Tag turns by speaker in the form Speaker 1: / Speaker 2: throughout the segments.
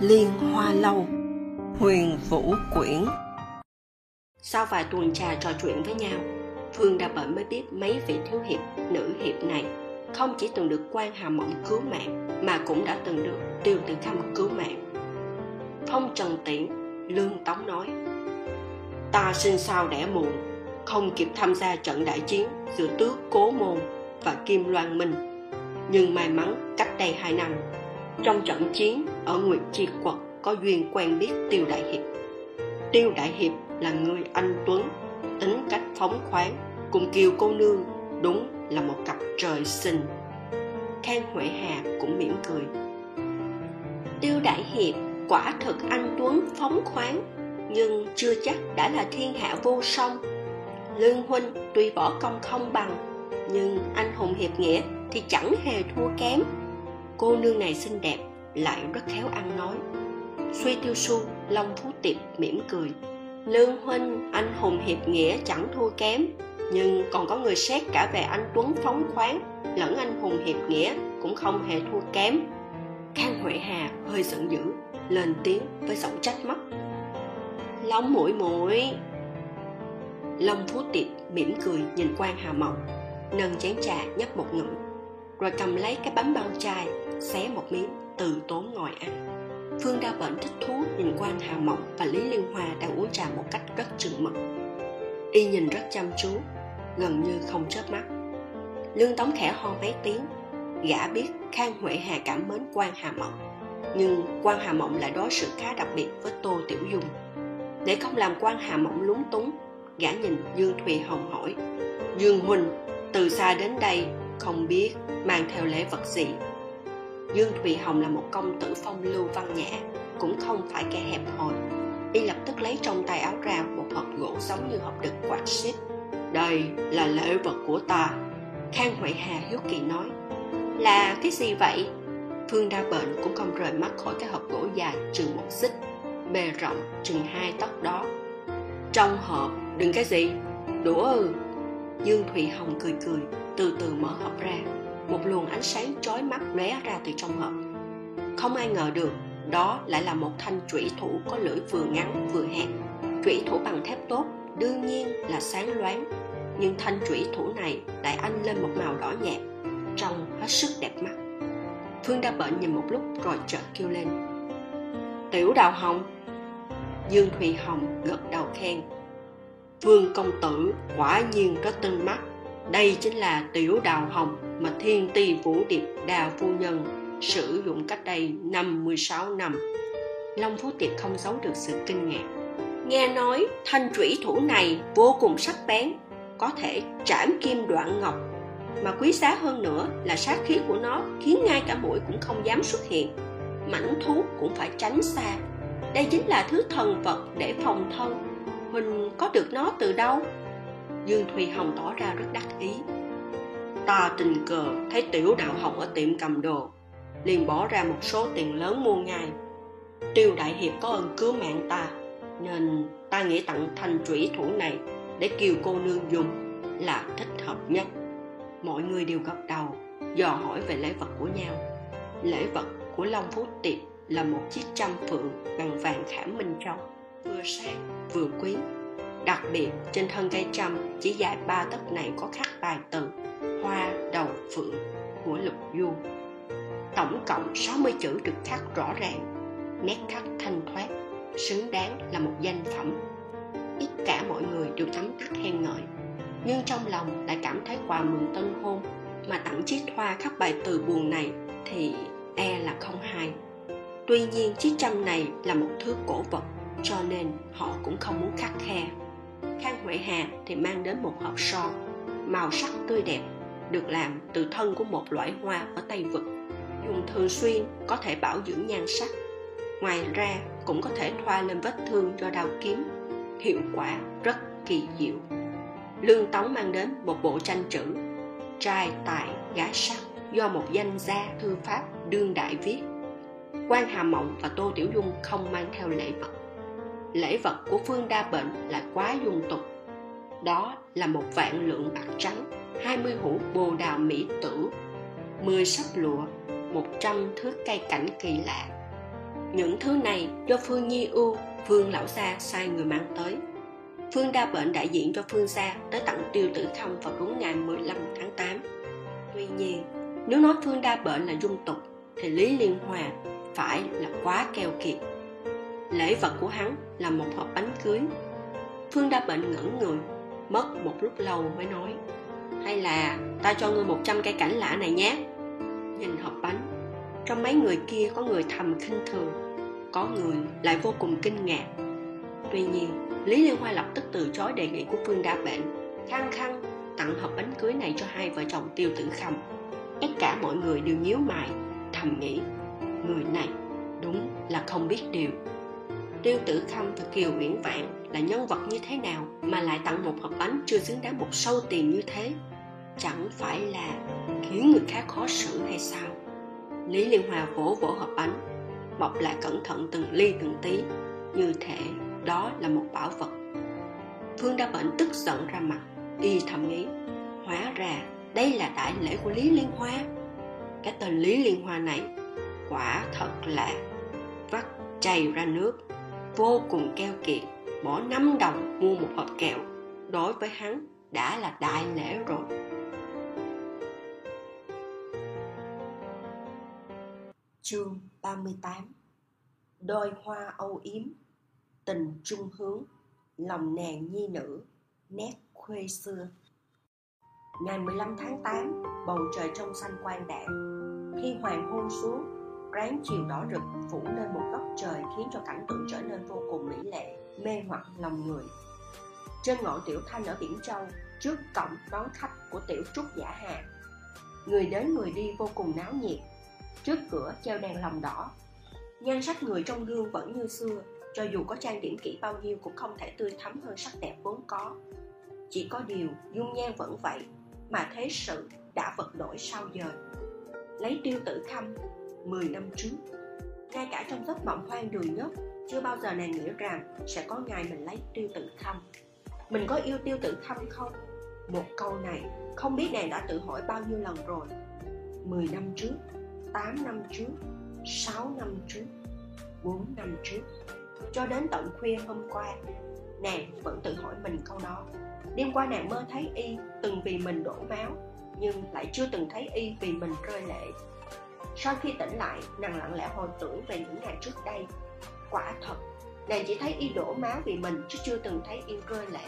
Speaker 1: Liên Hoa Lâu Huyền Vũ Quyển. Sau vài tuần trà trò chuyện với nhau Phương đã bởi mới biết mấy vị thiếu hiệp, nữ hiệp này Không chỉ từng được quan hà mộng cứu mạng Mà cũng đã từng được tiêu tử khâm cứu mạng. Phong Trần Tiễn, Lương Tống nói Ta sinh sao đẻ muộn Không kịp tham gia trận đại chiến giữa tước Cố Môn và Kim Loan Minh Nhưng may mắn cách đây hai năm trong trận chiến ở Nguyệt Chi Quật có duyên quen biết Tiêu Đại Hiệp. Tiêu Đại Hiệp là người anh Tuấn, tính cách phóng khoáng, cùng Kiều cô nương đúng là một cặp trời sinh. Khang Huệ Hà cũng mỉm cười. Tiêu Đại Hiệp quả thực anh Tuấn phóng khoáng, nhưng chưa chắc đã là thiên hạ vô song. Lương Huynh tuy võ công không bằng, nhưng anh hùng hiệp nghĩa thì chẳng hề thua kém cô nương này xinh đẹp, lại rất khéo ăn nói. Suy tiêu su long phú tiệp mỉm cười. Lương huynh, anh hùng hiệp nghĩa chẳng thua kém, nhưng còn có người xét cả về anh tuấn phóng khoáng, lẫn anh hùng hiệp nghĩa cũng không hề thua kém. Khang huệ hà hơi giận dữ, lên tiếng với giọng trách móc. Long mũi mũi long phú tiệp mỉm cười nhìn quan hà mộng, nâng chén trà nhấp một ngụm, rồi cầm lấy cái bánh bao chai xé một miếng từ tốn ngồi ăn. Phương đa bệnh thích thú nhìn quan hà mộng và lý liên hoa đang uống trà một cách rất chừng mực. Y nhìn rất chăm chú, gần như không chớp mắt. Lương tống khẽ ho mấy tiếng, gã biết khang huệ hà cảm mến quan hà mộng, nhưng quan hà mộng lại đối xử khá đặc biệt với tô tiểu dung. Để không làm quan hà mộng lúng túng, gã nhìn dương thùy hồng hỏi, dương huynh từ xa đến đây không biết mang theo lễ vật gì? Dương thùy hồng là một công tử phong lưu văn nhã, cũng không phải kẻ hẹp hòi. Y lập tức lấy trong tay áo ra một hộp gỗ giống như hộp đựng quạt xếp. Đây là lễ vật của ta. Khang huệ hà hiếu kỳ nói. Là cái gì vậy? Phương đa bệnh cũng không rời mắt khỏi cái hộp gỗ dài chừng một xích, bề rộng chừng hai tấc đó. Trong hộp đừng cái gì? Đũa ư? Dương thụy hồng cười cười, từ từ mở hộp ra một luồng ánh sáng chói mắt lóe ra từ trong hộp. Không ai ngờ được, đó lại là một thanh trụy thủ có lưỡi vừa ngắn vừa hẹp. Trụy thủ bằng thép tốt, đương nhiên là sáng loáng. Nhưng thanh trụy thủ này lại anh lên một màu đỏ nhạt, trông hết sức đẹp mắt. Phương đa bệnh nhìn một lúc rồi chợt kêu lên. Tiểu đào hồng. Dương thùy hồng gật đầu khen. Vương công tử quả nhiên có tinh mắt đây chính là tiểu đào hồng mà thiên ti vũ điệp đào phu nhân sử dụng cách đây 56 năm. Long Phú Tiệp không giấu được sự kinh ngạc. Nghe nói thanh trủy thủ này vô cùng sắc bén, có thể trảm kim đoạn ngọc. Mà quý giá hơn nữa là sát khí của nó khiến ngay cả mũi cũng không dám xuất hiện. Mảnh thú cũng phải tránh xa. Đây chính là thứ thần vật để phòng thân. Huỳnh có được nó từ đâu? Dương Thùy Hồng tỏ ra rất đắc ý. Ta tình cờ thấy tiểu đạo học ở tiệm cầm đồ, liền bỏ ra một số tiền lớn mua ngay. Tiêu Đại Hiệp có ơn cứu mạng ta, Nên ta nghĩ tặng thanh trụy thủ này Để kiều cô nương dùng là thích hợp nhất. Mọi người đều gật đầu, Dò hỏi về lễ vật của nhau. Lễ vật của Long Phú Tiệp Là một chiếc trăm phượng bằng vàng khảm minh châu, Vừa sang vừa quý. Đặc biệt trên thân cây trăm chỉ dài ba tấc này có khắc bài từ Hoa đầu phượng của Lục Du. Tổng cộng 60 chữ được khắc rõ ràng, nét khắc thanh thoát, xứng đáng là một danh phẩm. Tất cả mọi người đều thấm tắt khen ngợi, nhưng trong lòng lại cảm thấy quà mừng tân hôn mà tặng chiếc hoa khắc bài từ buồn này thì e là không hay. Tuy nhiên chiếc trăm này là một thứ cổ vật cho nên họ cũng không muốn khắc khe Khang Huệ Hà thì mang đến một hộp son, màu sắc tươi đẹp, được làm từ thân của một loại hoa ở Tây Vực, dùng thường xuyên có thể bảo dưỡng nhan sắc. Ngoài ra, cũng có thể thoa lên vết thương do đau kiếm, hiệu quả rất kỳ diệu. Lương tống mang đến một bộ tranh chữ, trai tài gái sắc, do một danh gia thư pháp đương đại viết. Quan hà mộng và tô tiểu dung không mang theo lễ vật lễ vật của phương đa bệnh lại quá dung tục. Đó là một vạn lượng bạc trắng, hai mươi hũ bồ đào mỹ tử, mười sắp lụa, một trăm thước cây cảnh kỳ lạ. Những thứ này do phương nhi ưu, phương lão gia sai người mang tới. Phương đa bệnh đại diện cho phương gia tới tặng tiêu tử khâm vào đúng ngày 15 tháng 8 tuy nhiên, nếu nói phương đa bệnh là dung tục, thì lý liên hòa phải là quá keo kiệt lễ vật của hắn là một hộp bánh cưới. Phương đa bệnh ngẩn người, mất một lúc lâu mới nói, hay là ta cho ngươi một trăm cây cảnh lạ này nhé. Nhìn hộp bánh, trong mấy người kia có người thầm khinh thường, có người lại vô cùng kinh ngạc. Tuy nhiên, lý liên hoa lập tức từ chối đề nghị của phương đa bệnh, khăng khăng tặng hộp bánh cưới này cho hai vợ chồng tiêu tử khâm. Tất cả mọi người đều nhíu mày, thầm nghĩ, người này đúng là không biết điều tiêu tử khâm và kiều uyển vạn là nhân vật như thế nào mà lại tặng một hộp bánh chưa xứng đáng một sâu tiền như thế? Chẳng phải là khiến người khác khó xử hay sao? Lý liên hòa vỗ vỗ hộp bánh bọc lại cẩn thận từng ly từng tí, như thể đó là một bảo vật. Phương đa bệnh tức giận ra mặt, y thầm nghĩ, hóa ra đây là đại lễ của lý liên hoa. Cái tên lý liên hoa này quả thật là vắt chày ra nước vô cùng keo kiệt, bỏ 5 đồng mua một hộp kẹo. Đối với hắn, đã là đại lễ rồi. Chương 38 Đôi hoa âu yếm. Tình trung hướng. Lòng nàng nhi nữ. Nét khuê xưa. Ngày 15 tháng 8 Bầu trời trong xanh quang đạn Khi hoàng hôn xuống Ráng chiều đỏ rực, phủ lên một góc trời Khiến cho cảnh tượng trở nên vô cùng mỹ lệ, Mê hoặc lòng người. Trên ngọn tiểu thanh ở Biển Châu, Trước cổng đón khách của tiểu trúc giả hà, Người đến người đi vô cùng náo nhiệt. Trước cửa treo đèn lồng đỏ, Nhan sắc người trong gương vẫn như xưa, Cho dù có trang điểm kỹ bao nhiêu Cũng không thể tươi thắm hơn sắc đẹp vốn có. Chỉ có điều dung nhan vẫn vậy, Mà thế sự đã vật đổi sao giờ. Lấy tiêu tử khâm 10 năm trước. Ngay cả trong giấc mộng hoang đường nhất, Chưa bao giờ nàng nghĩ rằng Sẽ có ngày mình lấy tiêu tử Thâm. Mình có yêu tiêu tử Thâm không? Một câu này, không biết nàng đã tự hỏi bao nhiêu lần rồi. 10 năm trước 8 năm trước 6 năm trước 4 năm trước. Cho đến tận khuya hôm qua, Nàng vẫn tự hỏi mình câu đó. Đêm qua nàng mơ thấy y từng vì mình đổ máu, Nhưng lại chưa từng thấy y vì mình rơi lệ. Sau khi tỉnh lại, nàng lặng lẽ hồi tưởng về những ngày trước đây. Quả thật, nàng chỉ thấy y đổ máu vì mình chứ chưa từng thấy y rơi lệ.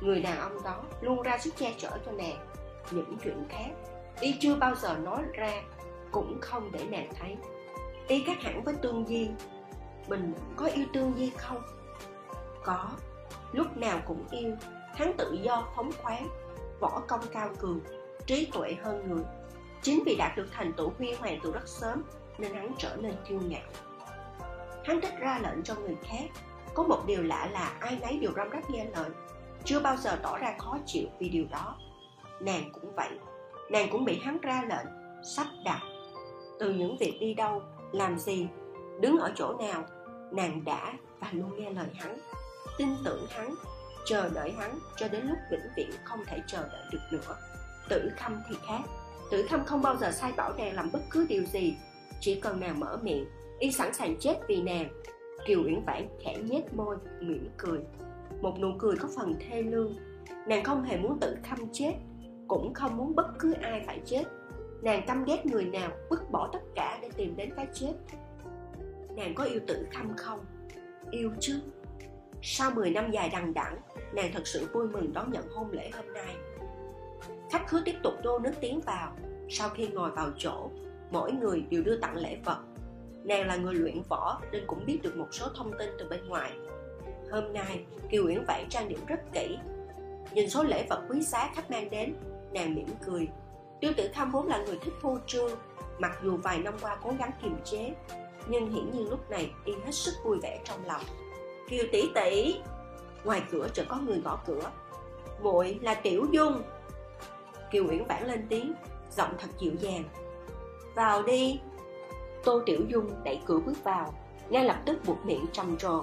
Speaker 1: Người đàn ông đó luôn ra sức che chở cho nàng. Những chuyện khác, y chưa bao giờ nói ra cũng không để nàng thấy. Y khác hẳn với tương di. Mình có yêu tương di không? Có. Lúc nào cũng yêu. Hắn tự do phóng khoáng võ công cao cường trí tuệ hơn người chính vì đạt được thành tựu huy hoàng từ rất sớm, nên hắn trở nên kiêu ngạo. Hắn thích ra lệnh cho người khác. Có một điều lạ là ai nấy đều răm rắp nghe lời chưa bao giờ tỏ ra khó chịu vì điều đó. Nàng cũng vậy. Nàng cũng bị hắn ra lệnh, sắp đặt. Từ những việc đi đâu, làm gì, đứng ở chỗ nào, nàng đã và luôn nghe lời hắn, tin tưởng hắn, chờ đợi hắn cho đến lúc vĩnh viễn không thể chờ đợi được nữa. Tử khâm thì khác tử khâm không bao giờ sai bảo nàng làm bất cứ điều gì, chỉ cần nàng mở miệng, y sẵn sàng chết vì nàng. Kiều uyển vãn khẽ nhếch môi, mỉm cười. Một nụ cười có phần thê lương. Nàng không hề muốn tử khâm chết, cũng không muốn bất cứ ai phải chết. Nàng căm ghét người nào Bứt bỏ tất cả để tìm đến cái chết. Nàng có yêu tử khâm không? Yêu chứ. Sau 10 năm dài đằng đẵng, nàng thật sự vui mừng đón nhận hôn lễ hôm nay khách cứ tiếp tục đô nước tiếng vào. Sau khi ngồi vào chỗ, mỗi người đều đưa tặng lễ vật. Nàng là người luyện võ nên cũng biết được một số thông tin từ bên ngoài. Hôm nay, kiều uyển vãn trang điểm rất kỹ. Nhìn số lễ vật quý giá khách mang đến, nàng mỉm cười. Tiêu tử khâm vốn là người thích phô trương, Mặc dù vài năm qua cố gắng kiềm chế, Nhưng hiển nhiên lúc này y hết sức vui vẻ trong lòng. Kiều tỷ tỷ, Ngoài cửa chợt có người gõ cửa. Muội là Tiểu Dung. Kiều Uyển vãn lên tiếng Giọng thật dịu dàng. Vào đi. Tô Tiểu Dung đẩy cửa bước vào Ngay lập tức buộc miệng trầm trồ.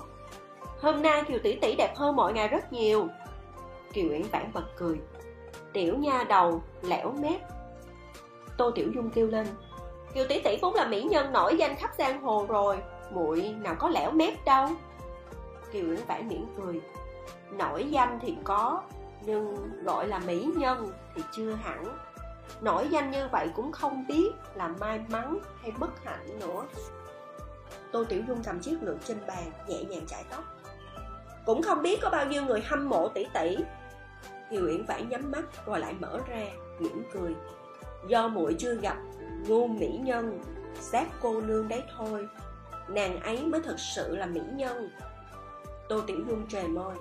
Speaker 1: Hôm nay Kiều tỷ tỷ đẹp hơn mọi ngày rất nhiều. Kiều Uyển vãn bật cười. Tiểu nha đầu, lẻo mép. Tô Tiểu Dung kêu lên. Kiều tỷ tỷ vốn là mỹ nhân nổi danh khắp giang hồ rồi muội nào có lẻo mép đâu. Kiều uyển Vãn mỉm cười. Nổi danh thì có nhưng gọi là mỹ nhân thì chưa hẳn. Nổi danh như vậy cũng không biết là may mắn hay bất hạnh nữa. Tô tiểu dung cầm chiếc lược trên bàn nhẹ nhàng chải tóc. Cũng không biết có bao nhiêu người hâm mộ tỷ tỷ Thì uyển vải nhắm mắt rồi lại mở ra mỉm cười. Do muội chưa gặp ngu mỹ nhân xác cô nương đấy thôi. Nàng ấy mới thực sự là mỹ nhân. Tô tiểu dung trề môi.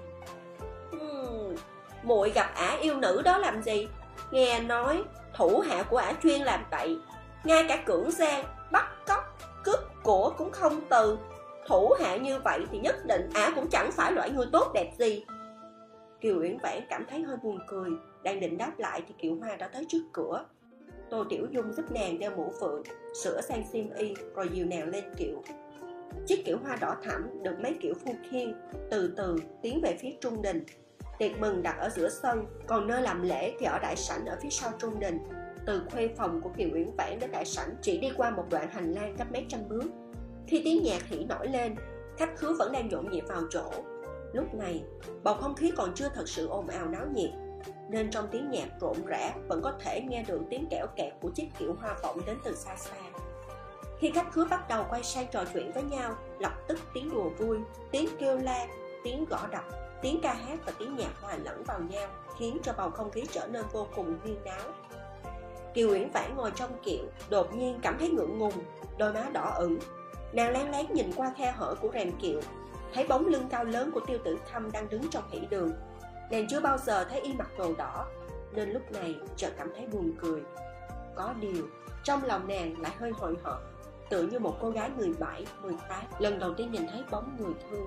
Speaker 1: Hmm, muội gặp ả yêu nữ đó làm gì? Nghe nói, thủ hạ của ả chuyên làm vậy. Ngay cả cưỡng gian, bắt cóc, cướp của cũng không từ. Thủ hạ như vậy thì nhất định ả cũng chẳng phải loại người tốt đẹp gì. Kiều uyển vãn cảm thấy hơi buồn cười, đang định đáp lại thì kiều hoa đã tới trước cửa. Tô tiểu dung giúp nàng đeo mũ phượng, sửa sang xiêm y, rồi dìu nàng lên kiệu. Chiếc kiệu hoa đỏ thẳm được mấy kiểu phu khiên, từ từ tiến về phía trung đình tiệc mừng đặt ở giữa sân, còn nơi làm lễ thì ở đại sảnh ở phía sau trung đình. Từ khuê phòng của kiều uyển vãn đến đại sảnh chỉ đi qua một đoạn hành lang cách mấy trăm bước. Khi tiếng nhạc hỉ nổi lên, khách khứa vẫn đang nhộn nhịp vào chỗ. Lúc này, bầu không khí còn chưa thật sự ồn ào náo nhiệt, nên trong tiếng nhạc rộn rã vẫn có thể nghe được tiếng kẽo kẹt của chiếc kiệu hoa vọng đến từ xa xa. Khi khách khứa bắt đầu quay sang trò chuyện với nhau, lập tức tiếng đùa vui, tiếng kêu la, tiếng gõ đập tiếng ca hát và tiếng nhạc hòa lẫn vào nhau khiến cho bầu không khí trở nên vô cùng huyên náo. Kiều uyển vãn ngồi trong kiệu đột nhiên cảm thấy ngượng ngùng đôi má đỏ ửng. Nàng lén lén nhìn qua khe hở của rèm kiệu thấy bóng lưng cao lớn của tiêu tử thâm đang đứng trong hỷ đường. Nàng chưa bao giờ thấy y mặc đồ đỏ nên lúc này chợt cảm thấy buồn cười. Có điều trong lòng nàng lại hơi hồi hộp tựa như một cô gái 17, 18 lần đầu tiên nhìn thấy bóng người thương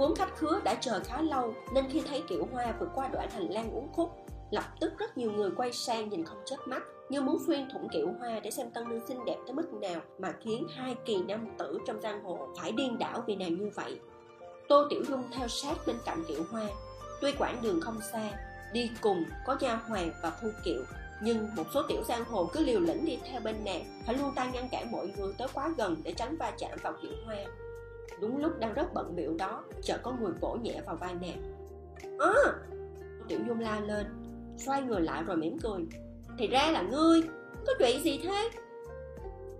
Speaker 1: vốn khách khứa đã chờ khá lâu, nên khi thấy kiểu hoa vượt qua đoạn hành lang uống khúc, lập tức rất nhiều người quay sang nhìn không chớp mắt, như muốn xuyên thủng kiểu hoa để xem tân nương xinh đẹp tới mức nào mà khiến hai kỳ nam tử trong giang hồ phải điên đảo vì nàng như vậy. Tô tiểu dung theo sát bên cạnh kiểu hoa. Tuy quãng đường không xa, đi cùng có nha hoàng và phu kiệu, nhưng một số tiểu giang hồ cứ liều lĩnh đi theo bên nàng, phải luôn tay ngăn cản mọi người tới quá gần để tránh va chạm vào kiểu hoa đúng lúc đang rất bận biểu đó, chợt có người vỗ nhẹ vào vai nàng à! tiểu dung la lên, xoay người lại rồi mỉm cười. Thì ra là ngươi, có chuyện gì thế?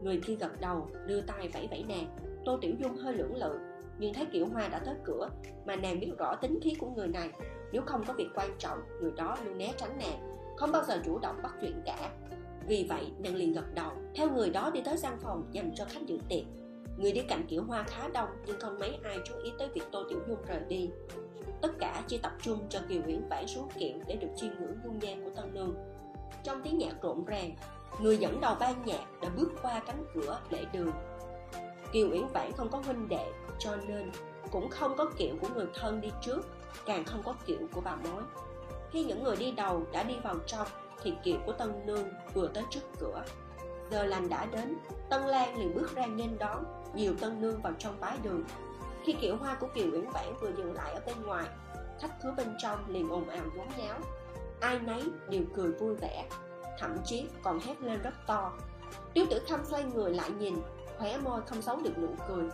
Speaker 1: Người kia gật đầu, đưa tay vẫy vẫy nàng. Tô tiểu dung hơi lưỡng lự, nhưng thấy kiểu hoa đã tới cửa mà nàng biết rõ tính khí của người này, nếu không có việc quan trọng, người đó luôn né tránh nàng, không bao giờ chủ động bắt chuyện cả. Vì vậy, nàng liền gật đầu, theo người đó đi tới gian phòng dành cho khách dự tiệc người đi cạnh kiểu hoa khá đông, nhưng không mấy ai chú ý tới việc tô tiểu dung rời đi. Tất cả chỉ tập trung cho kiều Uyển vãn xuống kiệu để được chiêm ngưỡng dung nhan của tân nương. Trong tiếng nhạc rộn ràng, người dẫn đầu ban nhạc đã bước qua cánh cửa lễ đường. Kiều uyển vãn không có huynh đệ, cho nên cũng không có kiệu của người thân đi trước, càng không có kiệu của bà mối. Khi những người đi đầu đã đi vào trong, thì kiệu của tân nương vừa tới trước cửa giờ lành đã đến. Tân lan liền bước ra nghênh đón, nhiều tân nương vào trong bái đường. Khi kiệu hoa của kiều uyển vãn vừa dừng lại ở bên ngoài, khách khứa bên trong liền ồn ào nhốn nháo. Ai nấy đều cười vui vẻ, thậm chí còn hét lên rất to. Tiêu tử khâm xoay người lại nhìn, khóe môi không giấu được nụ cười.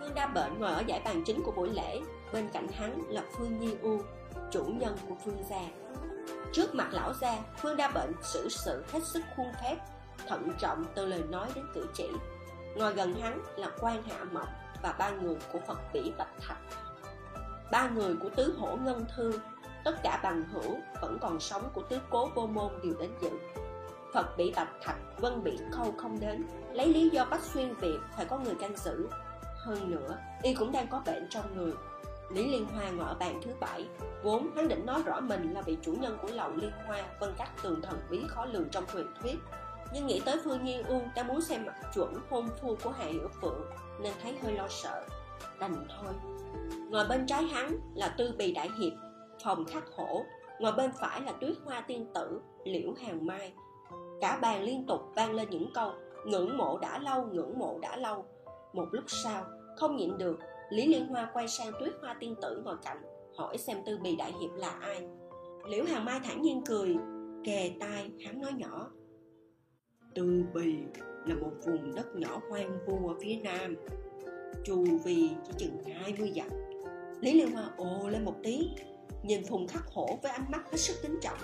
Speaker 1: Phương đa bệnh ngồi ở giải bàn chính của buổi lễ, bên cạnh hắn là phương nhi u, chủ nhân của phương gia. Trước mặt lão gia phương đa bệnh xử sự hết sức khuôn phép thận trọng từ lời nói đến cử chỉ. Ngồi gần hắn là quan hạ mộng và ba người của phật bỉ bạch thạch. Ba người của tứ hổ ngân thư, tất cả bằng hữu, vẫn còn sống của tứ cố vô môn đều đến dự. Phật bị bạch thạch vân bị khâu không đến, lấy lý do bắt xuyên việc phải có người canh giữ. Hơn nữa, y cũng đang có bệnh trong người. Lý liên hoa ngồi ở bàn thứ bảy, vốn hắn định nói rõ mình là vị chủ nhân của lậu liên hoa, vân các tường thần bí khó lường trong truyền thuyết nhưng nghĩ tới phương nhi u đã muốn xem mặt chuẩn hôn phu của hạ hiểu phượng, nên thấy hơi lo sợ. Đành thôi. Ngồi bên trái hắn là tư bì đại hiệp, phòng khắc hổ. Ngồi bên phải là tuyết hoa tiên tử, liễu hàng mai. Cả bàn liên tục vang lên những câu, ngưỡng mộ đã lâu, ngưỡng mộ đã lâu. Một lúc sau, không nhịn được, lý liên hoa quay sang tuyết hoa tiên tử ngồi cạnh, hỏi xem tư bì đại hiệp là ai. Liễu hàng mai thản nhiên cười, kề tai, hắn nói nhỏ. Từ bì là một vùng đất nhỏ hoang vu ở phía nam. Chu vi chỉ chừng 20 dặm. Lý liên hoa ồ lên một tiếng, nhìn phùng khắc hổ với ánh mắt hết sức kính trọng.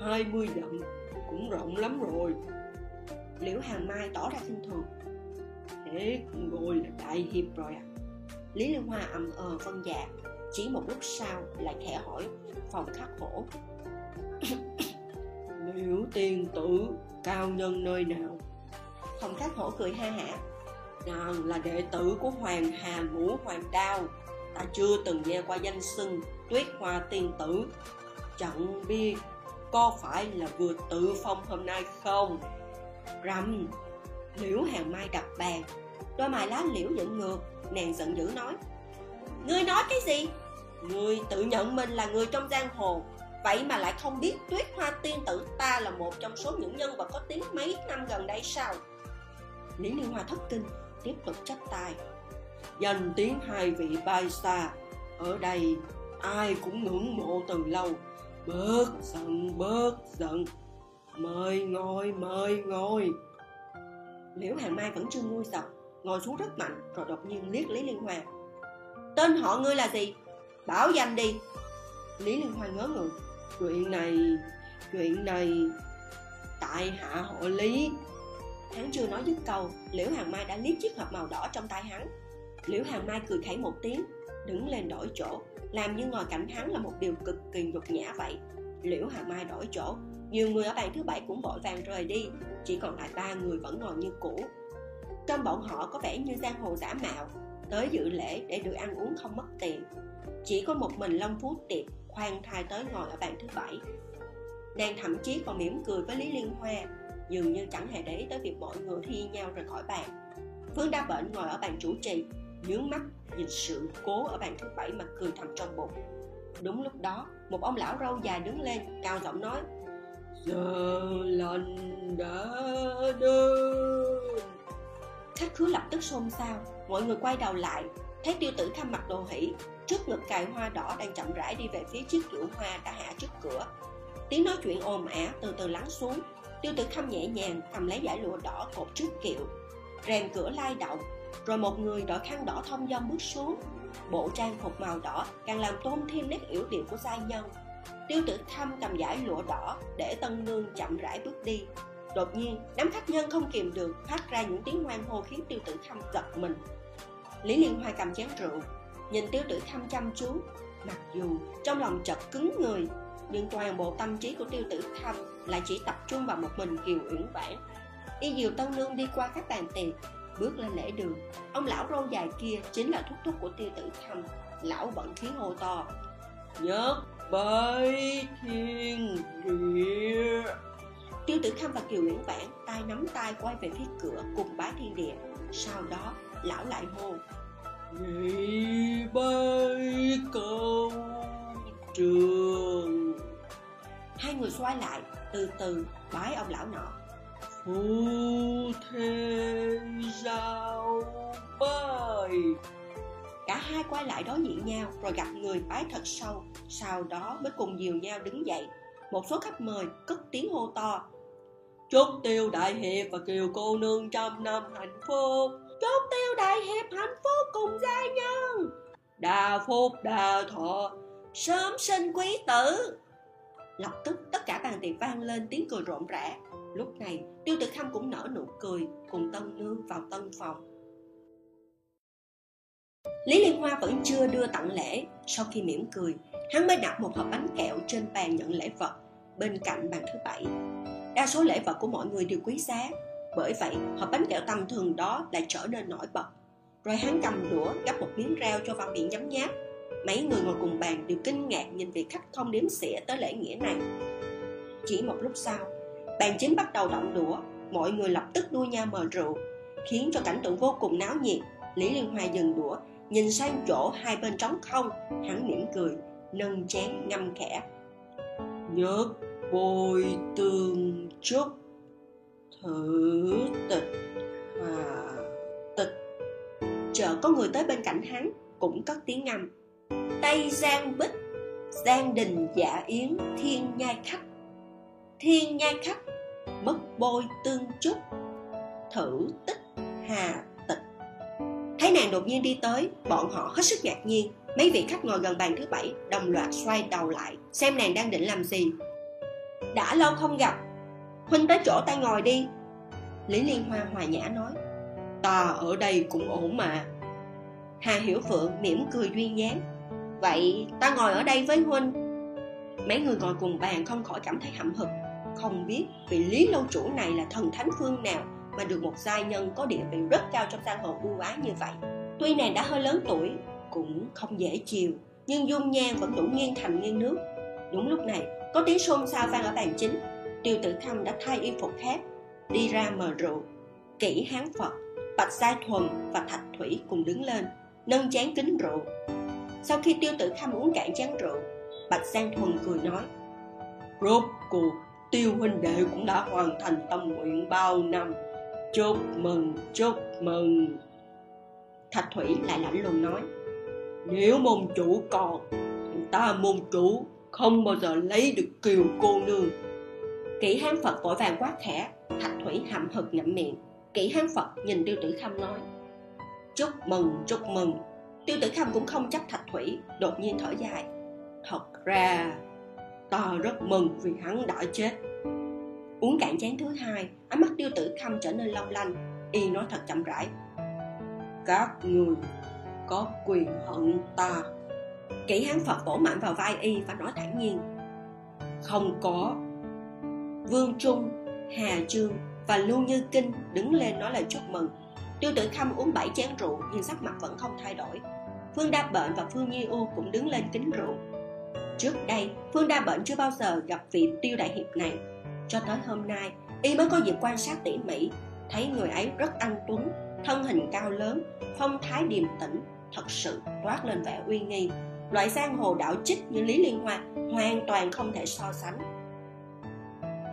Speaker 1: 20 dặm cũng rộng lắm rồi. Liễu hàng mai tỏ ra khinh thường. Thế ngồi là đại hiệp rồi à lý liên hoa ầm ờ vân dạ chỉ một lúc sau lại khẽ hỏi, phòng khắc hổ? Liễu tiên tử cao nhân nơi nào? Phòng khắc hổ cười ha hả. Nàng là đệ tử của hoàng hà ngũ hoàng đao, ta chưa từng nghe qua danh xưng tuyết hoa tiên tử. Chẳng biết có phải là vừa tự phong hôm nay không? Rầm, liễu hàng mai đập bàn. Đôi mày lá liễu dựng ngược, nàng giận dữ nói, ngươi nói cái gì? Ngươi tự nhận mình là người trong giang hồ vậy mà lại không biết tuyết hoa tiên tử ta là một trong số những nhân vật có tiếng mấy năm gần đây sao? Lý liên hoa thất kinh, tiếp tục chấp tay danh tiếng hai vị bay xa ở đây ai cũng ngưỡng mộ từ lâu. Bớt giận bớt giận. Mời ngồi mời ngồi. Liễu hàng mai vẫn chưa nguôi giận ngồi xuống rất mạnh, rồi đột nhiên liếc lý liên hoa. Tên họ ngươi là gì? Bảo danh đi. Lý liên hoa ngớ ngẩn chuyện này chuyện này tại hạ hộ lý. Hắn chưa nói dứt câu, liễu hàng mai đã liếc chiếc hộp màu đỏ trong tay hắn. Liễu hàng mai cười khẩy một tiếng, đứng lên đổi chỗ, làm như ngồi cạnh hắn là một điều cực kỳ nhục nhã vậy. Liễu hàng mai đổi chỗ, nhiều người ở bàn thứ bảy cũng vội vàng rời đi, chỉ còn lại ba người vẫn ngồi như cũ. Trong bọn họ có vẻ như giang hồ giả mạo, tới dự lễ để được ăn uống không mất tiền. Chỉ có một mình long phú tiệp khoan thai tới ngồi ở bàn thứ bảy. Nàng thậm chí còn mỉm cười với lý liên hoa, dường như chẳng hề để ý tới việc mọi người thi nhau rời khỏi bàn. Phương đa bệnh ngồi ở bàn chủ trì, nhướng mắt nhìn sự cố ở bàn thứ bảy mà cười thầm trong bụng. Đúng lúc đó, một ông lão râu dài đứng lên, cao giọng nói, giờ lành đã đến. Khách khứa lập tức xôn xao, mọi người quay đầu lại, thấy tiêu tử khăm mặt đồ hỷ trước ngực cài hoa đỏ đang chậm rãi đi về phía chiếc kiệu hoa đã hạ trước cửa. Tiếng nói chuyện ồn ả từ từ lắng xuống. Tiêu tử khâm nhẹ nhàng cầm lấy giải lụa đỏ cột trước kiệu, rèm cửa lai động, rồi một người đội khăn đỏ thông dong bước xuống. Bộ trang phục màu đỏ càng làm tôn thêm nét yểu điệu của giai nhân. Tiêu tử khâm cầm giải lụa đỏ để tân nương chậm rãi bước đi. Đột nhiên, đám khách nhân không kìm được phát ra những tiếng hoan hô khiến tiêu tử khâm giật mình. Lý liên hoa cầm chén rượu nhìn tiêu tử khâm chăm chú. Mặc dù trong lòng chợt cứng người nhưng toàn bộ tâm trí của tiêu tử khâm lại chỉ tập trung vào một mình kiều uyển vãn. Y diều tân nương đi qua các bàn tiệc bước lên lễ đường. Ông lão râu dài kia chính là thúc thúc của tiêu tử khâm lão vẫn khí hô to. Nhất bái thiên địa. Tiêu tử khâm và kiều uyển vãn tay nắm tay quay về phía cửa cùng bái thiên địa. Sau đó lão lại hô nhị bái cầu trường. Hai người xoay lại từ từ bái ông lão nọ. Phu thê giao bơi cả hai quay lại đối diện nhau rồi gặp người bái thật sâu. Sau đó mới cùng dìu nhau đứng dậy. Một số khách mời cất tiếng hô to. Chúc tiêu đại hiệp và kiều cô nương trăm năm hạnh phúc chúc tiêu đại hiệp hạnh phúc cùng gia nhân. Đa phúc, đa thọ, sớm sinh quý tử. Lập tức tất cả bàn tiệc vang lên, tiếng cười rộn rã. Lúc này, tiêu tử khâm cũng nở nụ cười, cùng tân nương vào tân phòng. Lý liên hoa vẫn chưa đưa tặng lễ. Sau khi mỉm cười, hắn mới đặt một hộp bánh kẹo trên bàn nhận lễ vật bên cạnh bàn thứ bảy. Đa số lễ vật của mọi người đều quý giá bởi vậy hộp bánh kẹo tầm thường đó lại trở nên nổi bật. Rồi hắn cầm đũa, gắp một miếng rau cho vào miệng nhấm nháp. Mấy người ngồi cùng bàn đều kinh ngạc nhìn vị khách không đếm xỉa tới lễ nghĩa này. Chỉ một lúc sau, bàn chính bắt đầu động đũa. Mọi người lập tức đua nhau mời rượu, khiến cho cảnh tượng vô cùng náo nhiệt. Lý liên hoa dừng đũa, nhìn sang chỗ hai bên trống không. Hắn mỉm cười, nâng chén ngâm khẽ. Nhớ bồi tường chúc thử tịch. Hòa tịch. Chợ có người tới bên cạnh hắn, cũng cất tiếng ngâm. Tây giang bích, giang đình dạ yến, thiên nhai khách thiên nhai khách mất bôi tương trúc thử tích hà tịch. Thấy nàng đột nhiên đi tới, bọn họ hết sức ngạc nhiên. Mấy vị khách ngồi gần bàn thứ bảy, đồng loạt xoay đầu lại, xem nàng đang định làm gì. Đã lâu không gặp huynh tới chỗ ta ngồi đi. Lý liên hoa hòa nhã nói, ta ở đây cũng ổn mà. Hà hiểu phượng mỉm cười duyên dáng, vậy ta ngồi ở đây với huynh. Mấy người ngồi cùng bàn không khỏi cảm thấy hậm hực, không biết vị lý lâu chủ này là thần thánh phương nào mà được một giai nhân có địa vị rất cao trong giang hồ ưu ái như vậy. Tuy nàng đã hơi lớn tuổi, cũng không dễ chiều nhưng dung nhan vẫn đủ nghiêng thành nghiêng nước. Đúng lúc này, có tiếng xôn xao vang ở bàn chính tiêu tử khâm đã thay y phục khác đi ra mờ rượu, kỹ hán phật, bạch sai thuần và thạch thủy cùng đứng lên, nâng chén kính rượu. Sau khi tiêu tử khâm uống cạn chén rượu, bạch sang thuần cười nói, rốt cuộc, tiêu huynh đệ cũng đã hoàn thành tâm nguyện bao năm. Chúc mừng chúc mừng. Thạch thủy lại lạnh lùng nói, nếu môn chủ còn thì ta môn chủ không bao giờ lấy được kiều cô nương kỷ hán phật vội vàng quát khẽ, thạch thủy hậm hực ngậm miệng. Kỷ hán phật nhìn tiêu tử khâm nói, chúc mừng chúc mừng. Tiêu tử khâm cũng không chấp thạch thủy, đột nhiên thở dài, thật ra, ta rất mừng vì hắn đã chết. Uống cạn chén thứ hai, ánh mắt tiêu tử khâm trở nên long lanh, y nói thật chậm rãi, các người có quyền hận ta. Kỷ hán phật vỗ mạnh vào vai y và nói thản nhiên, không có vương trung, hà trương và lưu như kinh đứng lên nói lời chúc mừng. Tiêu tử khâm uống bảy chén rượu, nhưng sắc mặt vẫn không thay đổi. Phương đa bệnh và phương nhi u cũng đứng lên kính rượu. Trước đây, phương đa bệnh chưa bao giờ gặp vị tiêu đại hiệp này. Cho tới hôm nay, y mới có dịp quan sát tỉ mỉ, thấy người ấy rất anh tuấn, thân hình cao lớn, phong thái điềm tĩnh, thật sự toát lên vẻ uy nghi. Loại giang hồ đạo chích như lý liên hoa hoàn toàn không thể so sánh